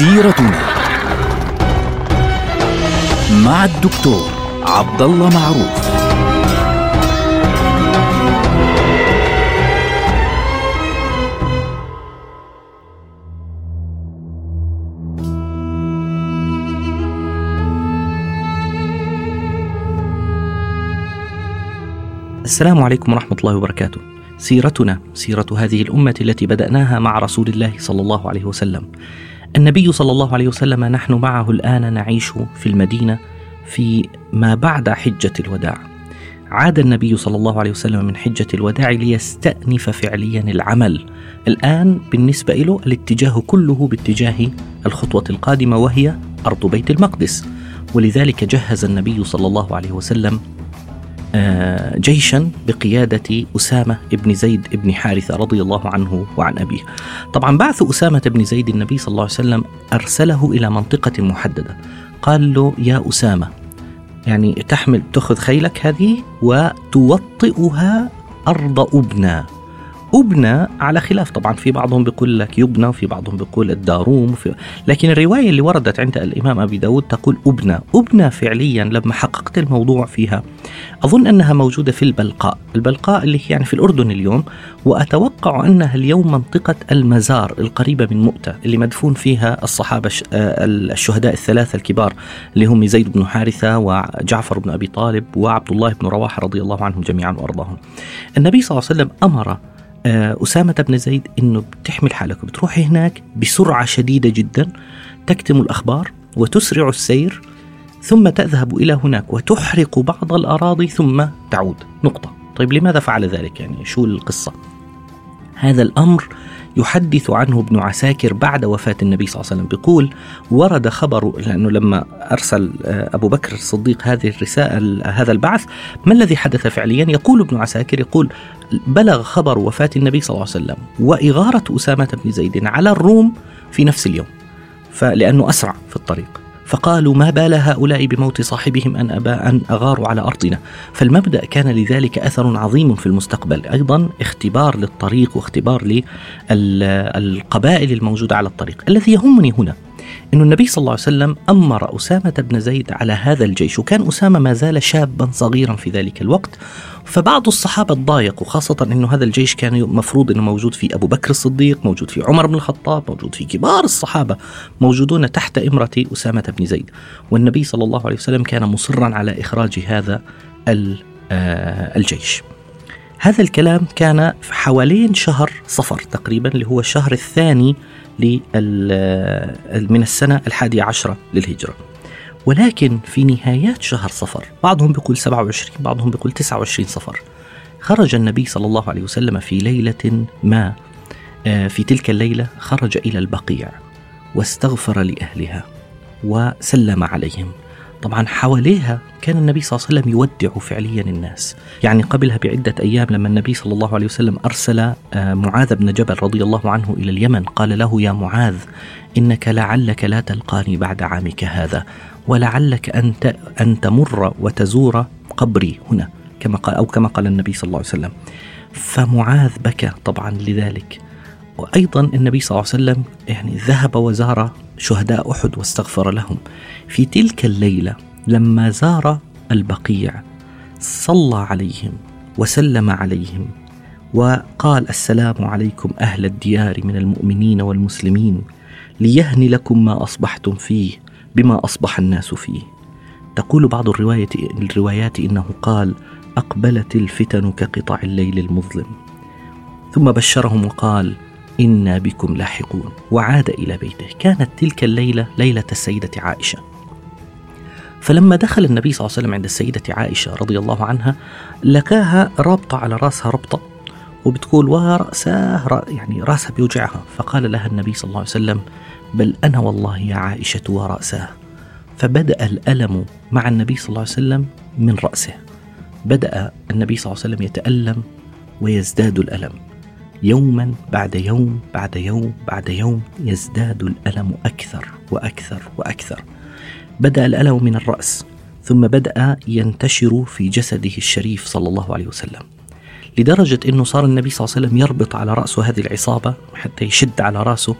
سيرتنا مع الدكتور عبد الله معروف السلام عليكم ورحمة الله وبركاته. سيرتنا سيرة هذه الأمة التي بدأناها مع رسول الله صلى الله عليه وسلم. النبي صلى الله عليه وسلم نحن معه الآن نعيش في المدينة في ما بعد حجة الوداع. عاد النبي صلى الله عليه وسلم من حجة الوداع ليستأنف فعليا العمل. الآن بالنسبة له الاتجاه كله باتجاه الخطوة القادمة وهي أرض بيت المقدس. ولذلك جهز النبي صلى الله عليه وسلم جيشا بقيادة أسامة بن زيد بن حارثة رضي الله عنه وعن أبيه. طبعا بعث أسامة بن زيد النبي صلى الله عليه وسلم أرسله إلى منطقة محددة. قال له يا أسامة يعني تحمل تأخذ خيلك هذه وتوطئها أرض أبنى أبنى على خلاف. طبعا في بعضهم بيقول لك يبنى وفي بعضهم بيقول الداروم في لكن الرواية اللي وردت عند الإمام أبي داود تقول أبنى. أبنى فعليا لما حققت الموضوع فيها. أظن أنها موجودة في البلقاء. البلقاء اللي هي يعني في الأردن اليوم وأتوقع أنها اليوم منطقة المزار القريبة من مؤتة اللي مدفون فيها الصحابة الشهداء الثلاثة الكبار اللي هم زيد بن حارثة وجعفر بن أبي طالب وعبد الله بن رواحة رضي الله عنهم جميعا وأرضاهم. النبي صلى الله عليه وسلم أمر آه، أسامة بن زيد أنه بتحمل حالك وبتروحي هناك بسرعة شديدة جدا تكتم الأخبار وتسرع السير ثم تذهب إلى هناك وتحرق بعض الأراضي ثم تعود. نقطة. طيب لماذا فعل ذلك؟ يعني شو القصة؟ هذا الأمر يحدث عنه ابن عساكر بعد وفاة النبي صلى الله عليه وسلم. بيقول ورد خبر لأنه لما أرسل آه، أبو بكر الصديق هذه الرسالة هذا البعث ما الذي حدث فعليا؟ يقول ابن عساكر يقول بلغ خبر وفاة النبي صلى الله عليه وسلم وإغارة أسامة بن زيد على الروم في نفس اليوم فلأنه أسرع في الطريق. فقالوا ما بال هؤلاء بموت صاحبهم أن أن أغاروا على أرضنا؟ فالمبدأ كان لذلك أثر عظيم في المستقبل أيضا اختبار للطريق واختبار للقبائل الموجودة على الطريق الذي يهمني هنا. أن النبي صلى الله عليه وسلم أمر أسامة بن زيد على هذا الجيش وكان أسامة ما زال شابا صغيرا في ذلك الوقت. فبعض الصحابة تضايقوا خاصة أنه هذا الجيش كان مفروض أنه موجود في أبو بكر الصديق موجود في عمر بن الخطاب موجود في كبار الصحابة موجودون تحت إمرة أسامة بن زيد. والنبي صلى الله عليه وسلم كان مصرا على إخراج هذا آه، الجيش. هذا الكلام كان حوالين شهر صفر تقريبا اللي هو الشهر الثاني من السنة الحادية عشرة للهجرة. ولكن في نهايات شهر صفر بعضهم بيقول 27 بعضهم بيقول 29 صفر. خرج النبي صلى الله عليه وسلم في ليلة ما آه، في تلك الليلة خرج إلى البقيع واستغفر لأهلها وسلم عليهم. طبعا حواليها كان النبي صلى الله عليه وسلم يودع فعليا الناس. يعني قبلها بعدة أيام لما النبي صلى الله عليه وسلم أرسل آه، معاذ بن جبل رضي الله عنه إلى اليمن قال له يا معاذ إنك لعلك لا تلقاني بعد عامك هذا ولعلك أن أن تمر وتزور قبري هنا كما قال أو كما قال النبي صلى الله عليه وسلم. فمعاذ بكى طبعا لذلك. وأيضا النبي صلى الله عليه وسلم يعني ذهب وزار شهداء أحد واستغفر لهم. في تلك الليلة لما زار البقيع صلى عليهم وسلم عليهم وقال السلام عليكم أهل الديار من المؤمنين والمسلمين ليهن لكم ما أصبحتم فيه بما أصبح الناس فيه. تقول بعض الرواية الروايات إنه قال أقبلت الفتن كقطع الليل المظلم. ثم بشرهم وقال إنا بكم لاحقون. وعاد إلى بيته. كانت تلك الليلة ليلة السيدة عائشة. فلما دخل النبي صلى الله عليه وسلم عند السيدة عائشة رضي الله عنها لقاها رابطة على راسها ربطة وبتقول ورأساه يعني راسها بيوجعها. فقال لها النبي صلى الله عليه وسلم بل أنا والله يا عائشة ورأساه فبدأ الألم مع النبي صلى الله عليه وسلم من رأسه. بدأ النبي صلى الله عليه وسلم يتألم ويزداد الألم. يوما بعد يوم بعد يوم بعد يوم يزداد الألم أكثر وأكثر وأكثر. بدأ الألم من الرأس ثم بدأ ينتشر في جسده الشريف صلى الله عليه وسلم لدرجة أنه صار النبي صلى الله عليه وسلم يربط على رأسه هذه العصابة حتى يشد على رأسه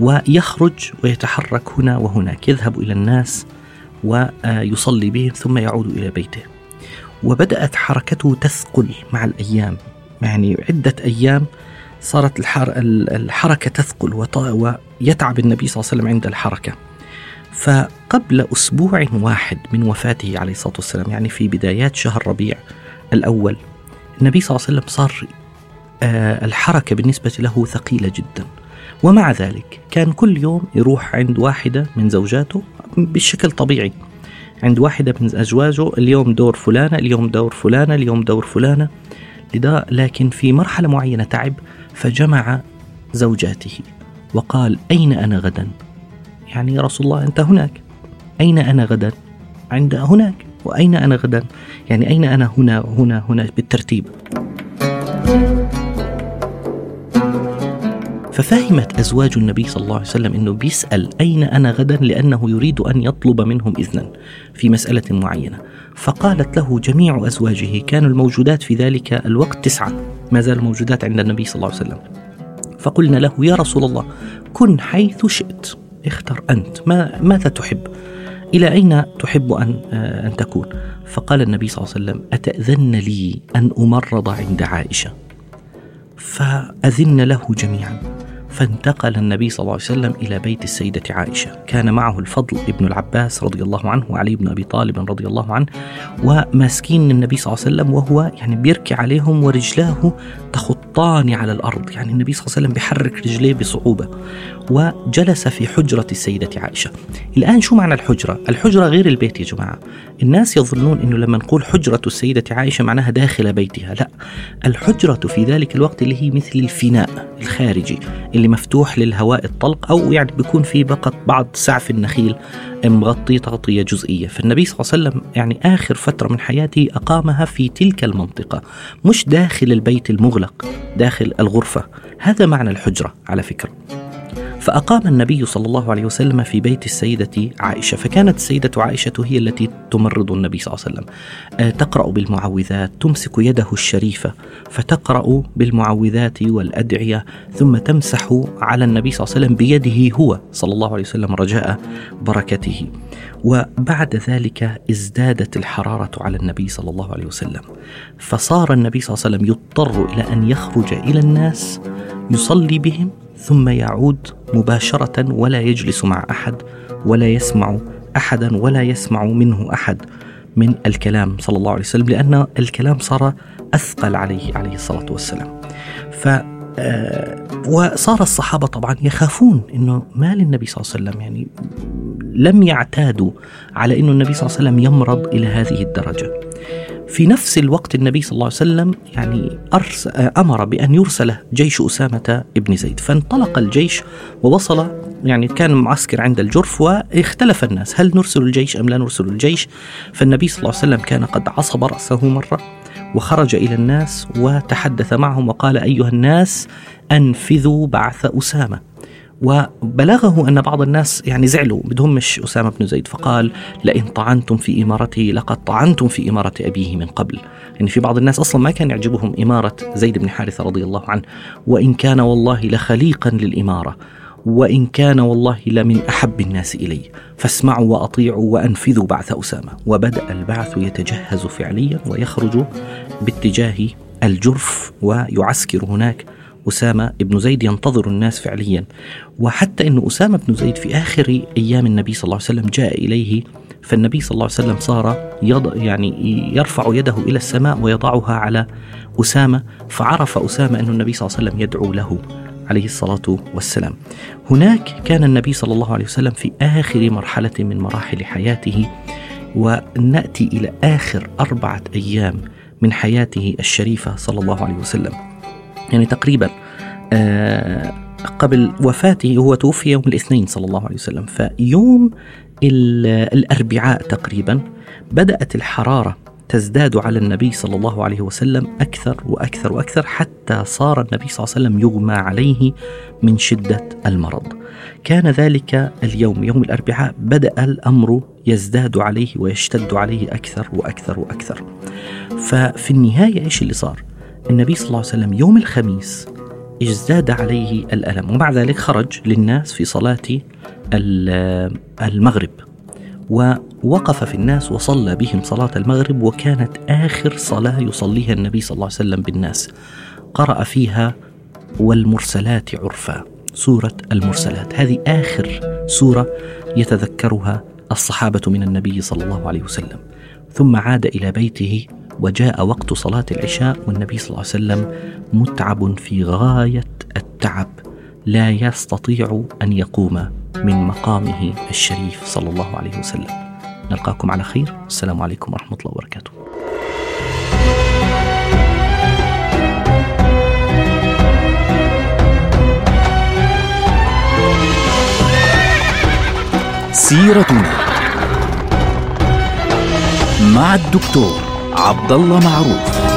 ويخرج ويتحرك هنا وهناك يذهب إلى الناس ويصلي بهم ثم يعود إلى بيته. وبدأت حركته تثقل مع الأيام يعني عدة أيام صارت الحركة تثقل ويتعب النبي صلى الله عليه وسلم عند الحركة. فقبل أسبوع واحد من وفاته عليه الصلاة والسلام يعني في بدايات شهر ربيع الأول النبي صلى الله عليه وسلم صار آه، الحركة بالنسبة له ثقيلة جدا. ومع ذلك كان كل يوم يروح عند واحدة من زوجاته بشكل طبيعي. عند واحدة من أزواجه اليوم دور فلانة اليوم دور فلانة اليوم دور فلانة. لذا لكن في مرحلة معينة تعب فجمع زوجاته وقال أين أنا غدا؟ يعني يا رسول الله أنت هناك. أين أنا غدا؟ عند هناك. وأين أنا غدا؟ يعني أين أنا هنا هنا هنا؟ بالترتيب. ففهمت أزواج النبي صلى الله عليه وسلم أنه بيسأل أين أنا غدا؟ لأنه يريد أن يطلب منهم إذنا في مسألة معينة. فقالت له جميع أزواجه كانوا الموجودات في ذلك الوقت تسعة. ما زالوا موجودات عند النبي صلى الله عليه وسلم. فقلنا له يا رسول الله كن حيث شئت. اختر أنت. ما ماذا تحب؟ إلى أين تحب أن آه، أن تكون؟ فقال النبي صلى الله عليه وسلم أتأذن لي أن أمرض عند عائشة. فأذن له جميعا. فانتقل النبي صلى الله عليه وسلم إلى بيت السيدة عائشة. كان معه الفضل ابن العباس رضي الله عنه وعلي بن أبي طالب رضي الله عنه وماسكين النبي صلى الله عليه وسلم وهو يعني بيركي عليهم ورجلاه تخطان على الأرض. يعني النبي صلى الله عليه وسلم بيحرك رجليه بصعوبة وجلس في حجرة السيدة عائشة. الآن شو معنى الحجرة؟ الحجرة غير البيت يا جماعة. الناس يظنون أنه لما نقول حجرة السيدة عائشة معناها داخل بيتها. لا الحجرة في ذلك الوقت اللي هي مثل الفناء الخارجي اللي مفتوح للهواء الطلق أو يعني بيكون في فقط بعض سعف النخيل مغطي تغطية جزئية. فالنبي صلى الله عليه وسلم يعني آخر فترة من حياته أقامها في تلك المنطقة مش داخل البيت المغلق داخل الغرفة. هذا معنى الحجرة على فكرة. فأقام النبي صلى الله عليه وسلم في بيت السيدة عائشة فكانت السيدة عائشة هي التي تمرض النبي صلى الله عليه وسلم. آه، تقرأ بالمعوذات تمسك يده الشريفة فتقرأ بالمعوذات والأدعية ثم تمسح على النبي صلى الله عليه وسلم بيده هو صلى الله عليه وسلم رجاء بركته. وبعد ذلك ازدادت الحرارة على النبي صلى الله عليه وسلم. فصار النبي صلى الله عليه وسلم يضطر إلى أن يخرج إلى الناس يصلي بهم ثم يعود مباشرة ولا يجلس مع أحد ولا يسمع أحدا ولا يسمع منه أحد من الكلام صلى الله عليه وسلم لأن الكلام صار أثقل عليه عليه الصلاة والسلام. ف آه، وصار الصحابة طبعا يخافون أنه ما للنبي صلى الله عليه وسلم يعني لم يعتادوا على أنه النبي صلى الله عليه وسلم يمرض إلى هذه الدرجة. في نفس الوقت النبي صلى الله عليه وسلم يعني أمر بأن يرسل جيش أسامة بن زيد. فانطلق الجيش ووصل يعني كان معسكر عند الجرف واختلف الناس. هل نرسل الجيش أم لا نرسل الجيش؟ فالنبي صلى الله عليه وسلم كان قد عصب رأسه مرة وخرج إلى الناس وتحدث معهم وقال أيها الناس أنفذوا بعث أسامة. وبلغه أن بعض الناس يعني زعلوا بدهم مش أسامة بن زيد فقال لئن طعنتم في إمارته لقد طعنتم في إمارة أبيه من قبل. يعني في بعض الناس أصلا ما كان يعجبهم إمارة زيد بن حارثة رضي الله عنه. وإن كان والله لخليقا للإمارة وإن كان والله لمن أحب الناس إلي فاسمعوا وأطيعوا وأنفذوا بعث أسامة. وبدأ البعث يتجهز فعليا ويخرج باتجاه الجرف ويعسكر هناك. أسامة بن زيد ينتظر الناس فعليا. وحتى أن أسامة بن زيد في آخر أيام النبي صلى الله عليه وسلم جاء إليه فالنبي صلى الله عليه وسلم صار يض يعني يرفع يده إلى السماء ويضعها على أسامة فعرف أسامة أن النبي صلى الله عليه وسلم يدعو له عليه الصلاة والسلام. هناك كان النبي صلى الله عليه وسلم في آخر مرحلة من مراحل حياته ونأتي إلى آخر أربعة أيام من حياته الشريفة صلى الله عليه وسلم. يعني تقريبا آه، قبل وفاته هو توفي يوم الاثنين صلى الله عليه وسلم. فيوم الأربعاء تقريبا بدأت الحرارة تزداد على النبي صلى الله عليه وسلم أكثر وأكثر وأكثر حتى صار النبي صلى الله عليه وسلم يغمى عليه من شدة المرض. كان ذلك اليوم يوم الأربعاء بدأ الأمر يزداد عليه ويشتد عليه أكثر وأكثر وأكثر. ففي النهاية إيش اللي صار؟ النبي صلى الله عليه وسلم يوم الخميس ازداد عليه الألم ومع ذلك خرج للناس في صلاة المغرب ووقف في الناس وصلى بهم صلاة المغرب وكانت آخر صلاة يصليها النبي صلى الله عليه وسلم بالناس. قرأ فيها والمرسلات عرفا سورة المرسلات. هذه آخر سورة يتذكرها الصحابة من النبي صلى الله عليه وسلم. ثم عاد إلى بيته وجاء وقت صلاة العشاء والنبي صلى الله عليه وسلم متعب في غاية التعب لا يستطيع أن يقوم من مقامه الشريف صلى الله عليه وسلم. نلقاكم على خير. السلام عليكم ورحمة الله وبركاته. سيرتنا مع الدكتور عبد الله معروف.